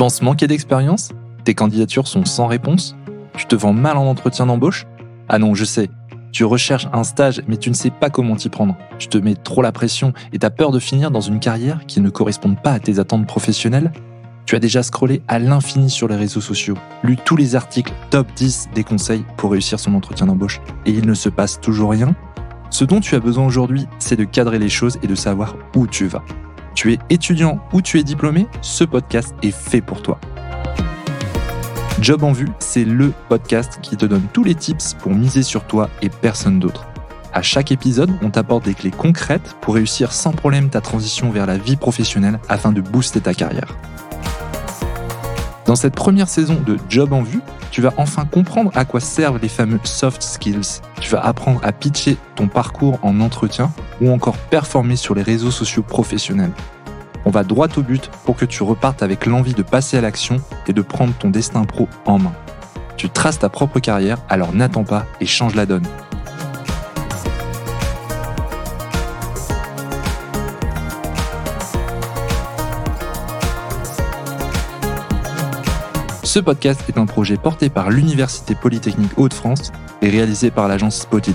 penses manquer d'expérience? Tes candidatures sont sans réponse? Tu te vends mal en entretien d'embauche? Ah non, je sais. Tu recherches un stage, mais tu ne sais pas comment t'y prendre. Tu te mets trop la pression et t'as peur de finir dans une carrière qui ne correspond pas à tes attentes professionnelles? Tu as déjà scrollé à l'infini sur les réseaux sociaux, lu tous les articles top 10 des conseils pour réussir son entretien d'embauche, et il ne se passe toujours rien? Ce dont tu as besoin aujourd'hui, c'est de cadrer les choses et de savoir où tu vas. Tu es étudiant ou tu es diplômé, ce podcast est fait pour toi. Job en vue, c'est le podcast qui te donne tous les tips pour miser sur toi et personne d'autre. À chaque épisode, on t'apporte des clés concrètes pour réussir sans problème ta transition vers la vie professionnelle afin de booster ta carrière. Dans cette première saison de Job en vue, tu vas enfin comprendre à quoi servent les fameux soft skills. Tu vas apprendre à pitcher ton parcours en entretien ou encore performer sur les réseaux sociaux professionnels. On va droit au but pour que tu repartes avec l'envie de passer à l'action et de prendre ton destin pro en main. Tu traces ta propre carrière, alors n'attends pas et change la donne. Ce podcast est un projet porté par l'Université Polytechnique Hauts-de-France et réalisé par l'agence Spotted.